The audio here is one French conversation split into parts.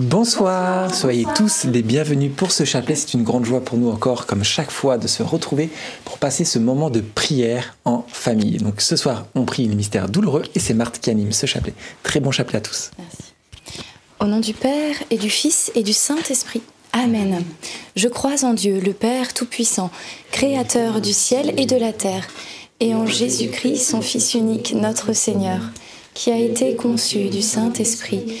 Bonsoir, soyez tous les bienvenus pour ce chapelet. C'est une grande joie pour nous encore, comme chaque fois, de se retrouver pour passer ce moment de prière en famille. Donc ce soir, on prie le mystère douloureux et c'est Marthe qui anime ce chapelet. Très bon chapelet à tous. Merci. Au nom du Père et du Fils et du Saint-Esprit. Amen. Je crois en Dieu, le Père Tout-Puissant, Créateur du ciel et de la terre, et en Jésus-Christ, son Fils unique, notre Seigneur, qui a été conçu du Saint-Esprit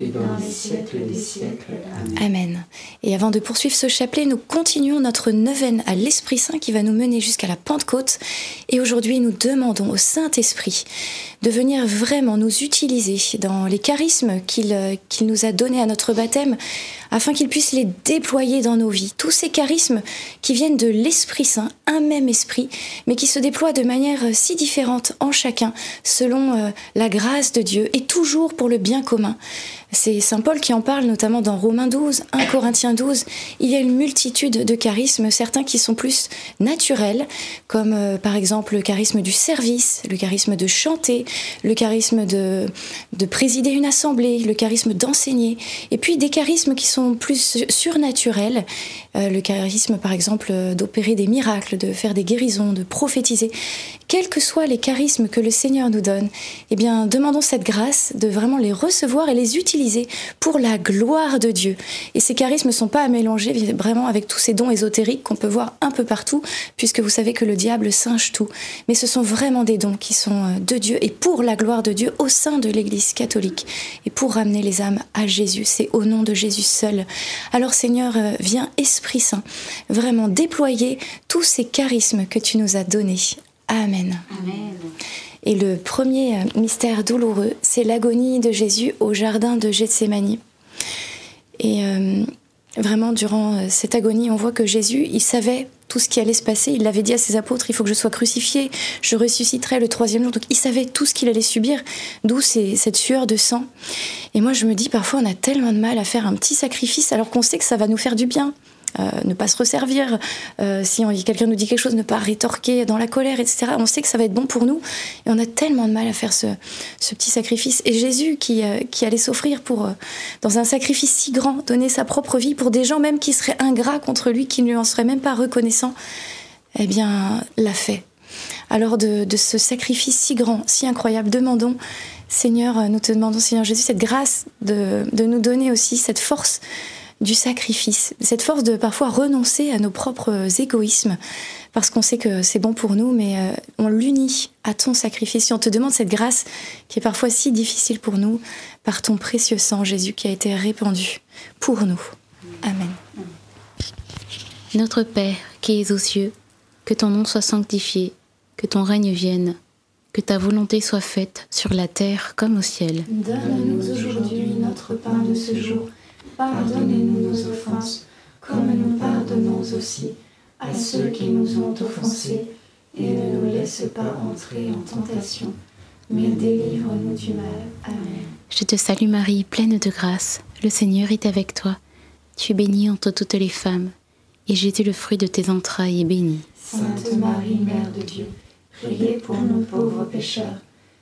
et dans les siècles des siècles. Amen. Amen. Et avant de poursuivre ce chapelet, nous continuons notre neuvaine à l'Esprit Saint qui va nous mener jusqu'à la Pentecôte. Et aujourd'hui, nous demandons au Saint-Esprit de venir vraiment nous utiliser dans les charismes qu'il qu'il nous a donnés à notre baptême, afin qu'il puisse les déployer dans nos vies. Tous ces charismes qui viennent de l'Esprit Saint, un même esprit, mais qui se déploient de manière si différente en chacun, selon euh, la grâce de Dieu, et toujours pour le bien commun. C'est Saint Paul qui en parle notamment dans Romains 12, 1 Corinthiens 12. Il y a une multitude de charismes, certains qui sont plus naturels, comme euh, par exemple le charisme du service, le charisme de chanter, le charisme de, de présider une assemblée, le charisme d'enseigner, et puis des charismes qui sont plus surnaturels, euh, le charisme par exemple d'opérer des miracles, de faire des guérisons, de prophétiser. Quels que soient les charismes que le Seigneur nous donne, eh bien demandons cette grâce de vraiment les recevoir et les utiliser pour la gloire de Dieu. Et ces charismes ne sont pas à mélanger vraiment avec tous ces dons ésotériques qu'on peut voir un peu partout, puisque vous savez que le diable singe tout. Mais ce sont vraiment des dons qui sont euh, de Dieu et pour la gloire de Dieu au sein de l'Église catholique et pour ramener les âmes à Jésus. C'est au nom de Jésus seul. Alors Seigneur, euh, viens Esprit Saint, vraiment déployer tous ces charismes que tu nous as donnés. Amen. Amen. Et le premier euh, mystère douloureux, c'est l'agonie de Jésus au jardin de Gethsémanie. Et euh, vraiment, durant euh, cette agonie, on voit que Jésus, il savait tout ce qui allait se passer. Il l'avait dit à ses apôtres, il faut que je sois crucifié, je ressusciterai le troisième jour. Donc il savait tout ce qu'il allait subir, d'où cette sueur de sang. Et moi, je me dis, parfois, on a tellement de mal à faire un petit sacrifice alors qu'on sait que ça va nous faire du bien. Euh, ne pas se resservir, euh, si quelqu'un nous dit quelque chose, ne pas rétorquer dans la colère, etc. On sait que ça va être bon pour nous et on a tellement de mal à faire ce, petit sacrifice. Et Jésus qui, euh, allait s'offrir pour, dans un sacrifice si grand, donner sa propre vie pour des gens même qui seraient ingrats contre lui, qui ne lui en seraient même pas reconnaissants, eh bien, l'a fait. Alors de, ce sacrifice si grand, si incroyable, demandons, Seigneur, nous te demandons, Seigneur Jésus, cette grâce de nous donner aussi cette force du sacrifice, cette force de parfois renoncer à nos propres égoïsmes, parce qu'on sait que c'est bon pour nous, mais euh, on l'unit à ton sacrifice. Et on te demande cette grâce qui est parfois si difficile pour nous, par ton précieux sang, Jésus, qui a été répandu pour nous. Amen. Notre Père, qui es aux cieux, que ton nom soit sanctifié, que ton règne vienne, que ta volonté soit faite sur la terre comme au ciel. Donne-nous aujourd'hui notre pain de ce jour. Pardonnez-nous nos offenses, comme nous pardonnons aussi à ceux qui nous ont offensés, et ne nous laisse pas entrer en tentation, mais délivre-nous du mal. Amen. Je te salue Marie, pleine de grâce, le Seigneur est avec toi. Tu es bénie entre toutes les femmes, et Jésus, le fruit de tes entrailles, est béni. Sainte Marie, Mère de Dieu, priez pour nous pauvres pécheurs,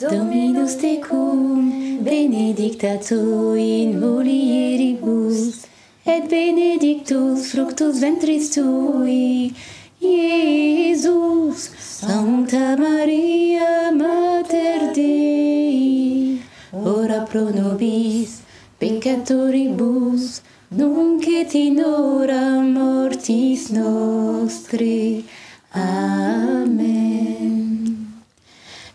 Dominus tecum, benedicta tu in mulieribus, et benedictus fructus ventris tui, Iesus. Sancta Maria, Mater Dei, ora pro nobis, peccatoribus, nunc et in hora mortis nostri. Amen.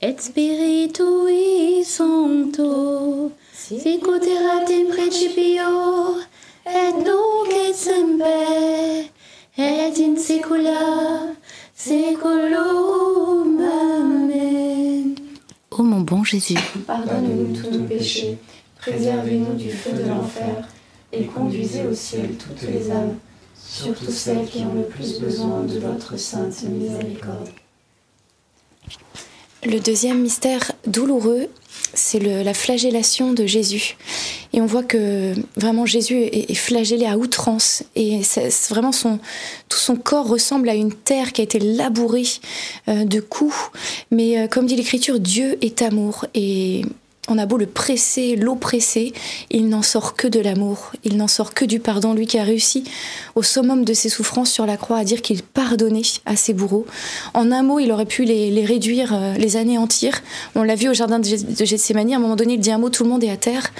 et Spiritui Sancto sicut erat in principio et nunc et semper et in saecula saeculum. Amen. Ô mon bon Jésus, Pardonne-nous tous nos péchés, préservez-nous du feu de l'enfer, et conduisez au ciel toutes les âmes, surtout celles qui ont le plus besoin de votre sainte miséricorde. Le deuxième mystère douloureux, c'est la flagellation de Jésus. Et on voit que vraiment Jésus est, flagellé à outrance. Et vraiment tout son corps ressemble à une terre qui a été labourée euh, de coups. Mais euh, comme dit l'Écriture, Dieu est amour. Et on a beau le presser, l'oppresser, il n'en sort que de l'amour, il n'en sort que du pardon. Lui qui a réussi au summum de ses souffrances sur la croix à dire qu'il pardonnait à ses bourreaux. En un mot, il aurait pu les, réduire, euh, les anéantir. On l'a vu au jardin de Geth- de Gethsémanie, à un moment donné, il dit un mot, tout le monde est à terre.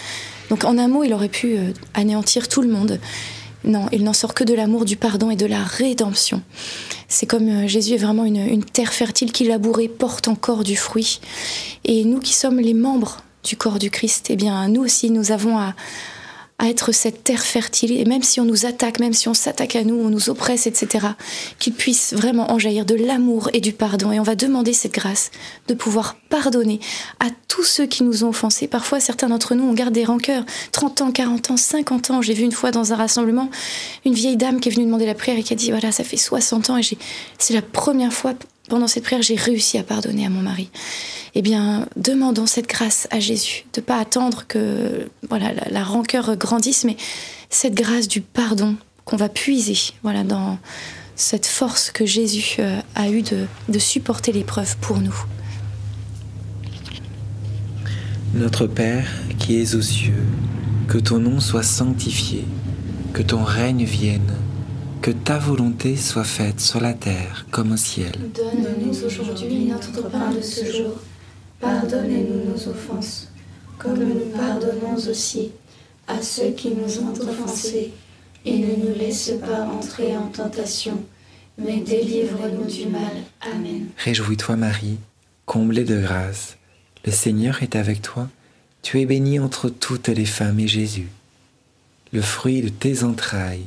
Donc en un mot, il aurait pu euh, anéantir tout le monde. Non, il n'en sort que de l'amour, du pardon et de la rédemption. C'est comme euh, Jésus est vraiment une, une terre fertile qui labourée porte encore du fruit. Et nous qui sommes les membres du corps du Christ, eh bien nous aussi nous avons à, être cette terre fertile, et même si on nous attaque, même si on s'attaque à nous, on nous oppresse, etc., qu'il puisse vraiment enjaillir de l'amour et du pardon. Et on va demander cette grâce de pouvoir pardonner à tous ceux qui nous ont offensés. Parfois, certains d'entre nous, on garde des rancœurs. 30 ans, 40 ans, 50 ans. J'ai vu une fois dans un rassemblement une vieille dame qui est venue demander la prière et qui a dit, voilà, ça fait 60 ans et c'est la première fois pendant cette prière, j'ai réussi à pardonner à mon mari. Eh bien, demandons cette grâce à Jésus, de pas attendre que voilà la, rancœur grandisse, mais cette grâce du pardon qu'on va puiser, voilà dans cette force que Jésus euh, a eue de, de supporter l'épreuve pour nous. Notre Père qui es aux cieux, que ton nom soit sanctifié, que ton règne vienne que ta volonté soit faite sur la terre comme au ciel. Donne-nous aujourd'hui notre pain de ce jour. Pardonnez-nous nos offenses, comme nous pardonnons aussi à ceux qui nous ont offensés. Et ne nous laisse pas entrer en tentation, mais délivre-nous du mal. Amen. Réjouis-toi Marie, comblée de grâce. Le Seigneur est avec toi. Tu es bénie entre toutes les femmes et Jésus, le fruit de tes entrailles,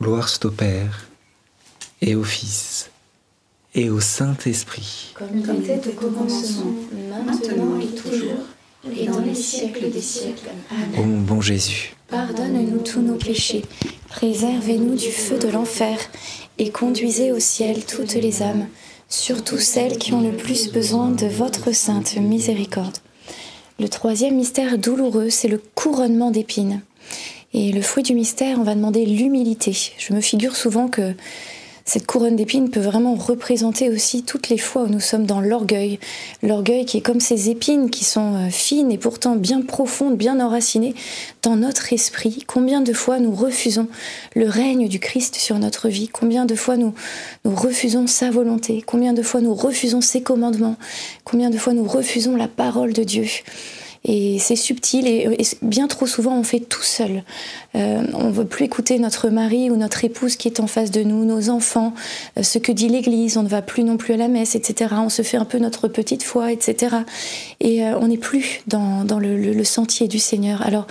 Gloire au Père, et au Fils, et au Saint-Esprit. Comme il était au commencement, maintenant et toujours, et dans les siècles des siècles. Amen. Ô mon bon Jésus, pardonne-nous tous nos péchés, préservez-nous du feu de l'enfer, et conduisez au ciel toutes les âmes, surtout celles qui ont le plus besoin de votre sainte miséricorde. Le troisième mystère douloureux, c'est le couronnement d'épines. Et le fruit du mystère, on va demander l'humilité. Je me figure souvent que cette couronne d'épines peut vraiment représenter aussi toutes les fois où nous sommes dans l'orgueil. L'orgueil qui est comme ces épines qui sont euh, fines et pourtant bien profondes, bien enracinées dans notre esprit. Combien de fois nous refusons le règne du Christ sur notre vie? Combien de fois nous, nous refusons sa volonté? Combien de fois nous refusons ses commandements? Combien de fois nous refusons la parole de Dieu? Et c'est subtil et, bien trop souvent on fait tout seul. Euh, on ne veut plus écouter notre mari ou notre épouse qui est en face de nous, nos enfants, euh, ce que dit l'Église, on ne va plus non plus à la messe, etc. On se fait un peu notre petite foi, etc. Et euh, on n'est plus dans, le, le, sentier du Seigneur. Alors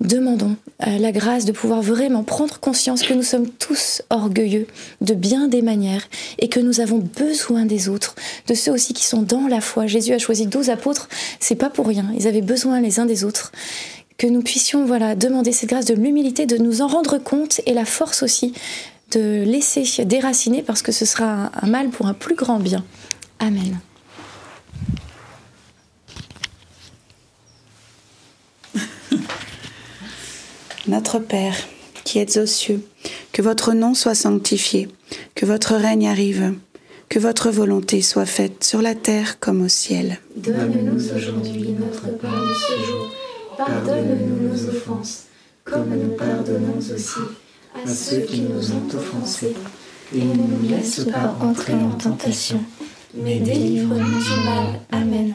demandons euh, la grâce de pouvoir vraiment prendre conscience que nous sommes tous orgueilleux de bien des manières et que nous avons besoin des autres, de ceux aussi qui sont dans la foi. Jésus a choisi douze apôtres, c'est pas pour rien. Ils avaient besoin les uns des autres. Que nous puissions voilà demander cette grâce de l'humilité, de nous en rendre compte et la force aussi de laisser déraciner parce que ce sera un mal pour un plus grand bien. Amen. Notre Père, qui êtes aux cieux, que votre nom soit sanctifié, que votre règne arrive, que votre volonté soit faite sur la terre comme au ciel. Donne-nous aujourd'hui notre pain de ce jour. Pardonne-nous nos offenses, comme nous pardonnons aussi à ceux qui nous ont offensés. Et ne nous laisse pas entrer en tentation, mais délivre-nous du mal. Amen.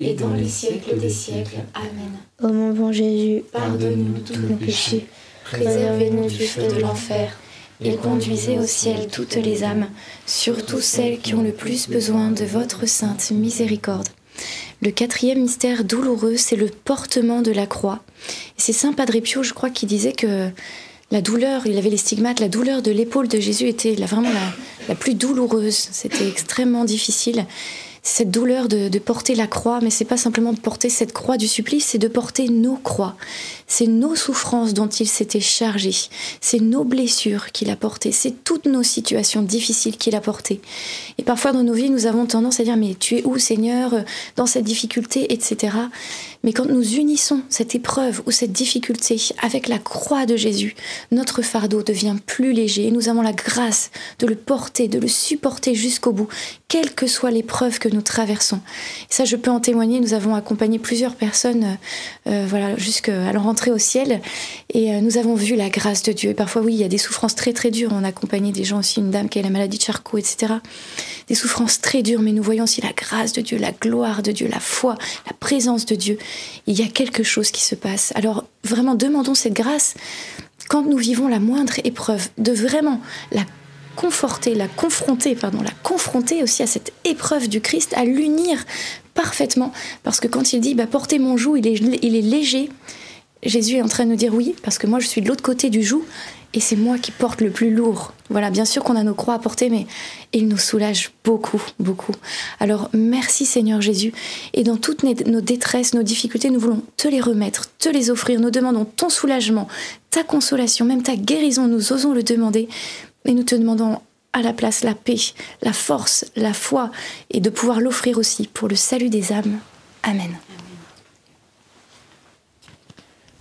et dans les siècles des siècles. Amen. Ô mon bon Jésus, pardonne-nous tous nos péchés, préservez-nous du feu de l'enfer, et conduisez au ciel toutes les âmes, surtout celles qui ont le plus besoin de votre sainte miséricorde. Le quatrième mystère douloureux, c'est le portement de la croix. C'est Saint Padre Pio, je crois, qui disait que la douleur, il avait les stigmates, la douleur de l'épaule de Jésus était vraiment la, la plus douloureuse. C'était extrêmement difficile. Cette douleur de, porter la croix, mais c'est pas simplement de porter cette croix du supplice, c'est de porter nos croix. C'est nos souffrances dont il s'était chargé, c'est nos blessures qu'il a portées, c'est toutes nos situations difficiles qu'il a portées. Et parfois dans nos vies, nous avons tendance à dire mais tu es où Seigneur dans cette difficulté, etc. Mais quand nous unissons cette épreuve ou cette difficulté avec la croix de Jésus, notre fardeau devient plus léger et nous avons la grâce de le porter, de le supporter jusqu'au bout, quelle que soit l'épreuve que nous traversons. Et ça, je peux en témoigner. Nous avons accompagné plusieurs personnes, euh, euh voilà, jusqu'à leur au ciel, et euh, nous avons vu la grâce de Dieu. Et parfois, oui, il y a des souffrances très très dures. On a accompagné des gens aussi, une dame qui a la maladie de Charcot, etc. Des souffrances très dures, mais nous voyons aussi la grâce de Dieu, la gloire de Dieu, la foi, la présence de Dieu. Il y a quelque chose qui se passe. Alors vraiment, demandons cette grâce quand nous vivons la moindre épreuve, de vraiment la conforter, la confronter, pardon, la confronter aussi à cette épreuve du Christ, à l'unir parfaitement. Parce que quand il dit bah, portez mon joug, il est, il est léger, Jésus est en train de nous dire oui, parce que moi je suis de l'autre côté du joug et c'est moi qui porte le plus lourd. Voilà, bien sûr qu'on a nos croix à porter, mais il nous soulage beaucoup, beaucoup. Alors merci Seigneur Jésus, et dans toutes nos détresses, nos difficultés, nous voulons te les remettre, te les offrir, nous demandons ton soulagement, ta consolation, même ta guérison, nous osons le demander, et nous te demandons à la place la paix, la force, la foi, et de pouvoir l'offrir aussi pour le salut des âmes. Amen.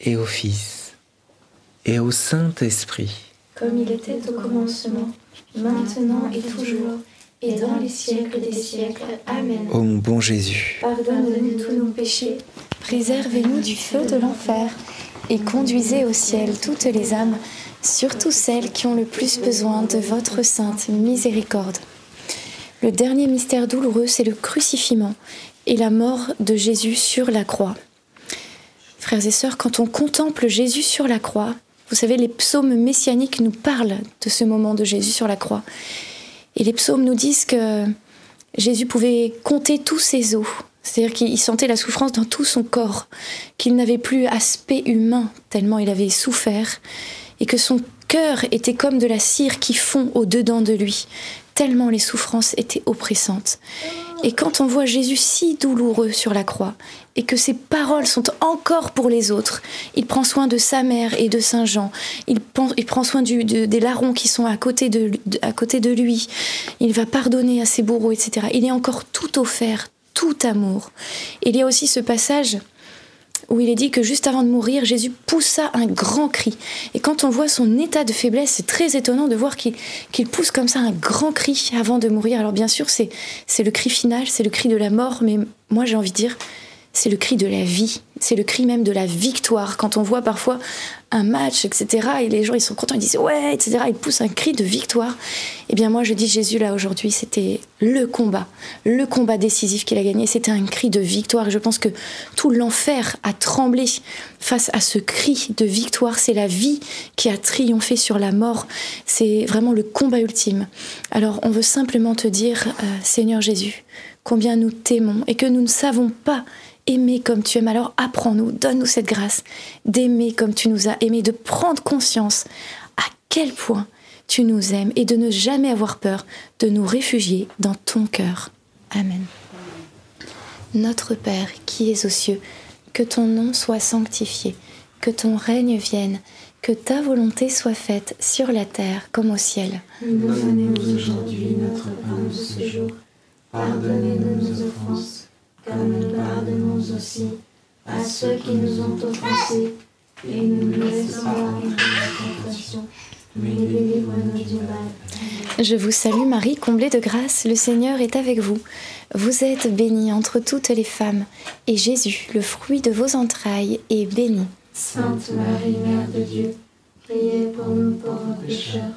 et au Fils et au Saint-Esprit. Comme il était au commencement, maintenant et toujours, et dans les siècles des siècles. Amen. Ô mon bon Jésus, Pardonne-nous tous nos péchés, Préservez-nous du feu de l'enfer et conduisez au ciel toutes les âmes, surtout celles qui ont le plus besoin de votre sainte miséricorde. Le dernier mystère douloureux, c'est le crucifixion et la mort de Jésus sur la croix. Frères et sœurs, quand on contemple Jésus sur la croix, vous savez, les psaumes messianiques nous parlent de ce moment de Jésus sur la croix. Et les psaumes nous disent que Jésus pouvait compter tous ses os, c'est-à-dire qu'il sentait la souffrance dans tout son corps, qu'il n'avait plus aspect humain tellement il avait souffert, et que son cœur était comme de la cire qui fond au-dedans de lui, tellement les souffrances étaient oppressantes. Et quand on voit Jésus si douloureux sur la croix, et que ses paroles sont encore pour les autres, il prend soin de sa mère et de Saint Jean, il, prend soin du- de- des larrons qui sont à côté de- à côté de lui, il va pardonner à ses bourreaux, etc. Il est encore tout offert, tout amour. Il y a aussi ce passage où il est dit que juste avant de mourir, Jésus poussa un grand cri. Et quand on voit son état de faiblesse, c'est très étonnant de voir qu'il pousse comme ça un grand cri avant de mourir. Alors bien sûr, c'est le cri final, c'est le cri de la mort, mais moi j'ai envie de dire, c'est le cri de la vie, c'est le cri même de la victoire. Quand on voit parfois un match, etc., et les gens ils sont contents, ils disent ouais, etc., ils poussent un cri de victoire. Eh bien moi je dis Jésus là aujourd'hui, c'était le combat, le combat décisif qu'il a gagné, c'était un cri de victoire. Je pense que tout l'enfer a tremblé face à ce cri de victoire. C'est la vie qui a triomphé sur la mort. C'est vraiment le combat ultime. Alors on veut simplement te dire, euh, Seigneur Jésus, combien nous t'aimons et que nous ne savons pas aimer comme tu aimes. Alors apprends-nous, donne-nous cette grâce d'aimer comme tu nous as aimés, de prendre conscience à quel point tu nous aimes et de ne jamais avoir peur de nous réfugier dans ton cœur. Amen. Notre Père qui es aux cieux, que ton nom soit sanctifié, que ton règne vienne, que ta volonté soit faite sur la terre comme au ciel. Pardonnez-nous nos offenses, comme nous pardonnons aussi à ceux qui nous ont offensés. Et ne nous laisse pas entrer en tentation, mais délivre-nous du mal. Je vous salue Marie, comblée de grâce, le Seigneur est avec vous. Vous êtes bénie entre toutes les femmes, et Jésus, le fruit de vos entrailles, est béni. Sainte Marie, Mère de Dieu, priez pour nous pauvres pécheurs,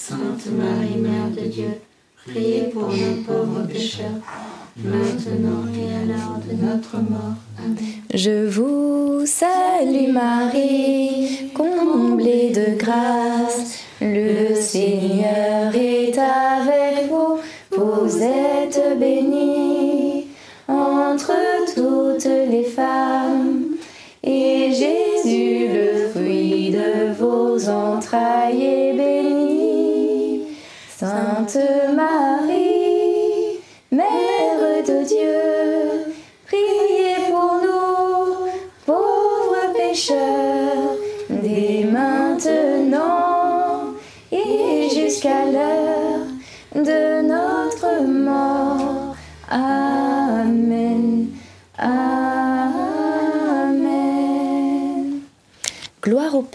Sainte Marie, Mère de Dieu, priez pour nous pauvres pécheurs, maintenant et à l'heure de notre mort. Amen. Je vous salue Marie, comblée de grâce, le Seigneur est avec vous, vous êtes bénie entre toutes les femmes,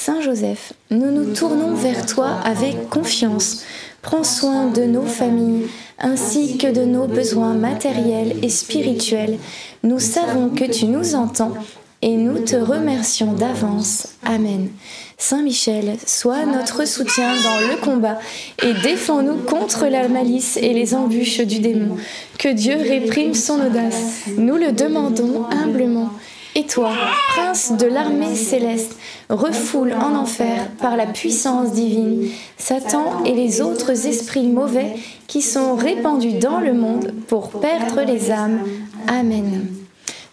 Saint Joseph, nous nous tournons vers toi avec confiance. Prends soin de nos familles ainsi que de nos besoins matériels et spirituels. Nous savons que tu nous entends et nous te remercions d'avance. Amen. Saint Michel, sois notre soutien dans le combat et défends-nous contre la malice et les embûches du démon. Que Dieu réprime son audace. Nous le demandons humblement. Et toi, prince de l'armée céleste, refoule en enfer par la puissance divine Satan et les autres esprits mauvais qui sont répandus dans le monde pour perdre les âmes. Amen.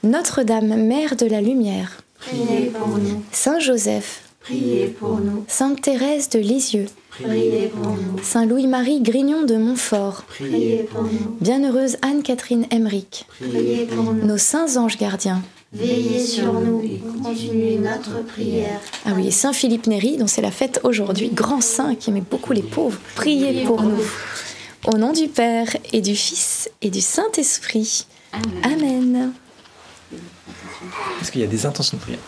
Notre-Dame, Mère de la Lumière, Priez pour nous, Saint Joseph, priez pour nous, Sainte Thérèse de Lisieux, priez pour nous, Saint Louis-Marie Grignon de Montfort, priez pour nous, Bienheureuse Anne-Catherine Emmerich, priez pour nous. nos saints anges gardiens. Veillez sur nous et continuez notre prière. Ah oui, et Saint Philippe Néri, dont c'est la fête aujourd'hui, grand saint qui aimait beaucoup les pauvres, priez pour nous. Au nom du Père et du Fils et du Saint-Esprit. Amen. Est-ce qu'il y a des intentions de prière?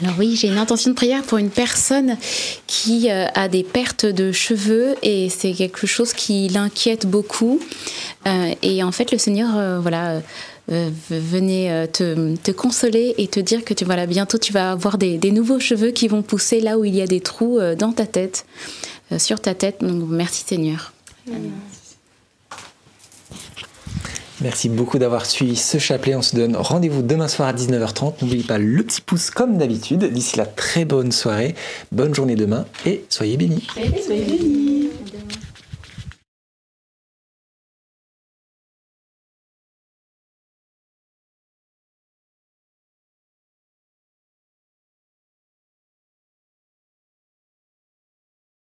Alors oui, j'ai une intention de prière pour une personne qui euh, a des pertes de cheveux et c'est quelque chose qui l'inquiète beaucoup. Euh, et en fait, le Seigneur, euh, voilà, euh, venait euh, te, te consoler et te dire que tu, voilà, bientôt tu vas avoir des, des nouveaux cheveux qui vont pousser là où il y a des trous euh, dans ta tête, euh, sur ta tête. Donc merci Seigneur. Merci beaucoup d'avoir suivi ce chapelet. On se donne rendez-vous demain soir à 19h30. N'oubliez pas le petit pouce comme d'habitude. D'ici là, très bonne soirée, bonne journée demain et soyez bénis. Soyez bénis.